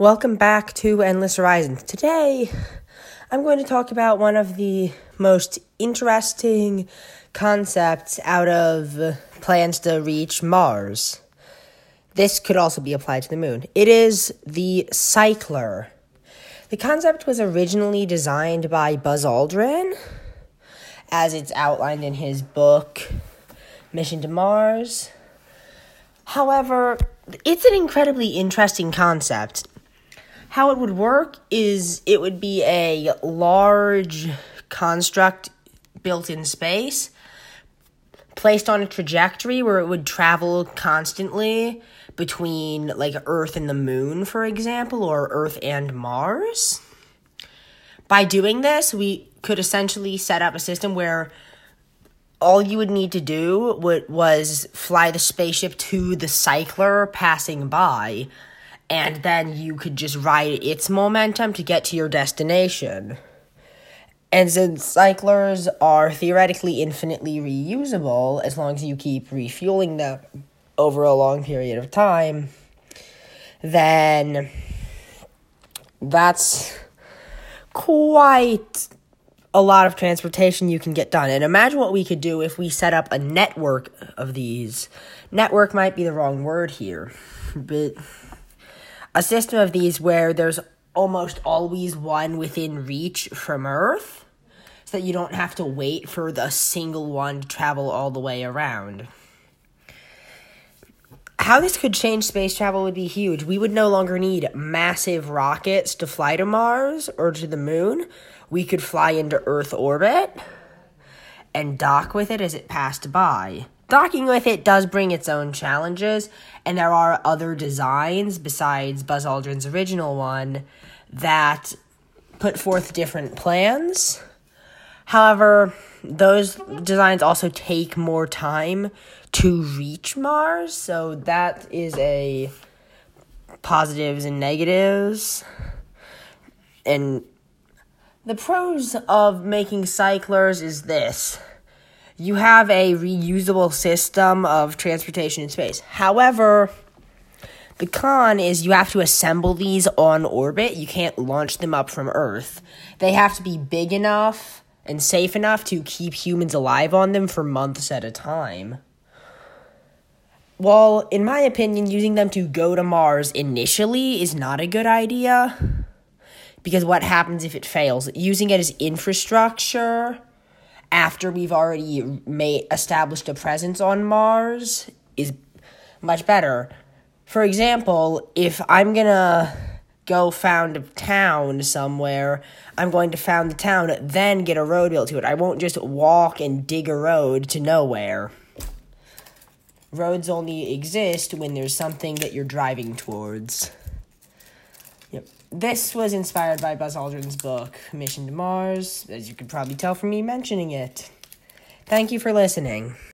Welcome back to Endless Horizons. Today, I'm going to talk about one of the most interesting concepts out of plans to reach Mars. This could also be applied to the moon. It is the cycler. The concept was originally designed by Buzz Aldrin, as it's outlined in his book, Mission to Mars. However, it's an incredibly interesting concept how it would work is it would be a large construct built in space placed on a trajectory where it would travel constantly between like Earth and the moon, for example, or Earth and Mars. By doing this, we could essentially set up a system where all you would need to do would, was fly the spaceship to the cycler passing by and then you could just ride its momentum to get to your destination. And since cyclers are theoretically infinitely reusable as long as you keep refueling them over a long period of time, then that's quite a lot of transportation you can get done. And imagine what we could do if we set up a network of these. Network might be the wrong word here, but a system of these where there's almost always one within reach from Earth, so that you don't have to wait for the single one to travel all the way around. How this could change space travel would be huge. We would no longer need massive rockets to fly to Mars or to the moon. We could fly into Earth orbit and dock with it as it passed by. Docking with it does bring its own challenges, and there are other designs besides Buzz Aldrin's original one that put forth different plans. However, those designs also take more time to reach Mars, so that is a positives and negatives. And the pros of making cyclers is this you have a reusable system of transportation in space. However, the con is you have to assemble these on orbit. You can't launch them up from Earth. They have to be big enough and safe enough to keep humans alive on them for months at a time. Well, in my opinion, using them to go to Mars initially is not a good idea. Because what happens if it fails? Using it as infrastructure after we've already made established a presence on Mars is much better. For example, if I'm gonna go found a town somewhere, I'm going to found the town, then get a road built to it. I won't just walk and dig a road to nowhere. Roads only exist when there's something that you're driving towards. This was inspired by Buzz Aldrin's book, Mission to Mars, as you could probably tell from me mentioning it. Thank you for listening.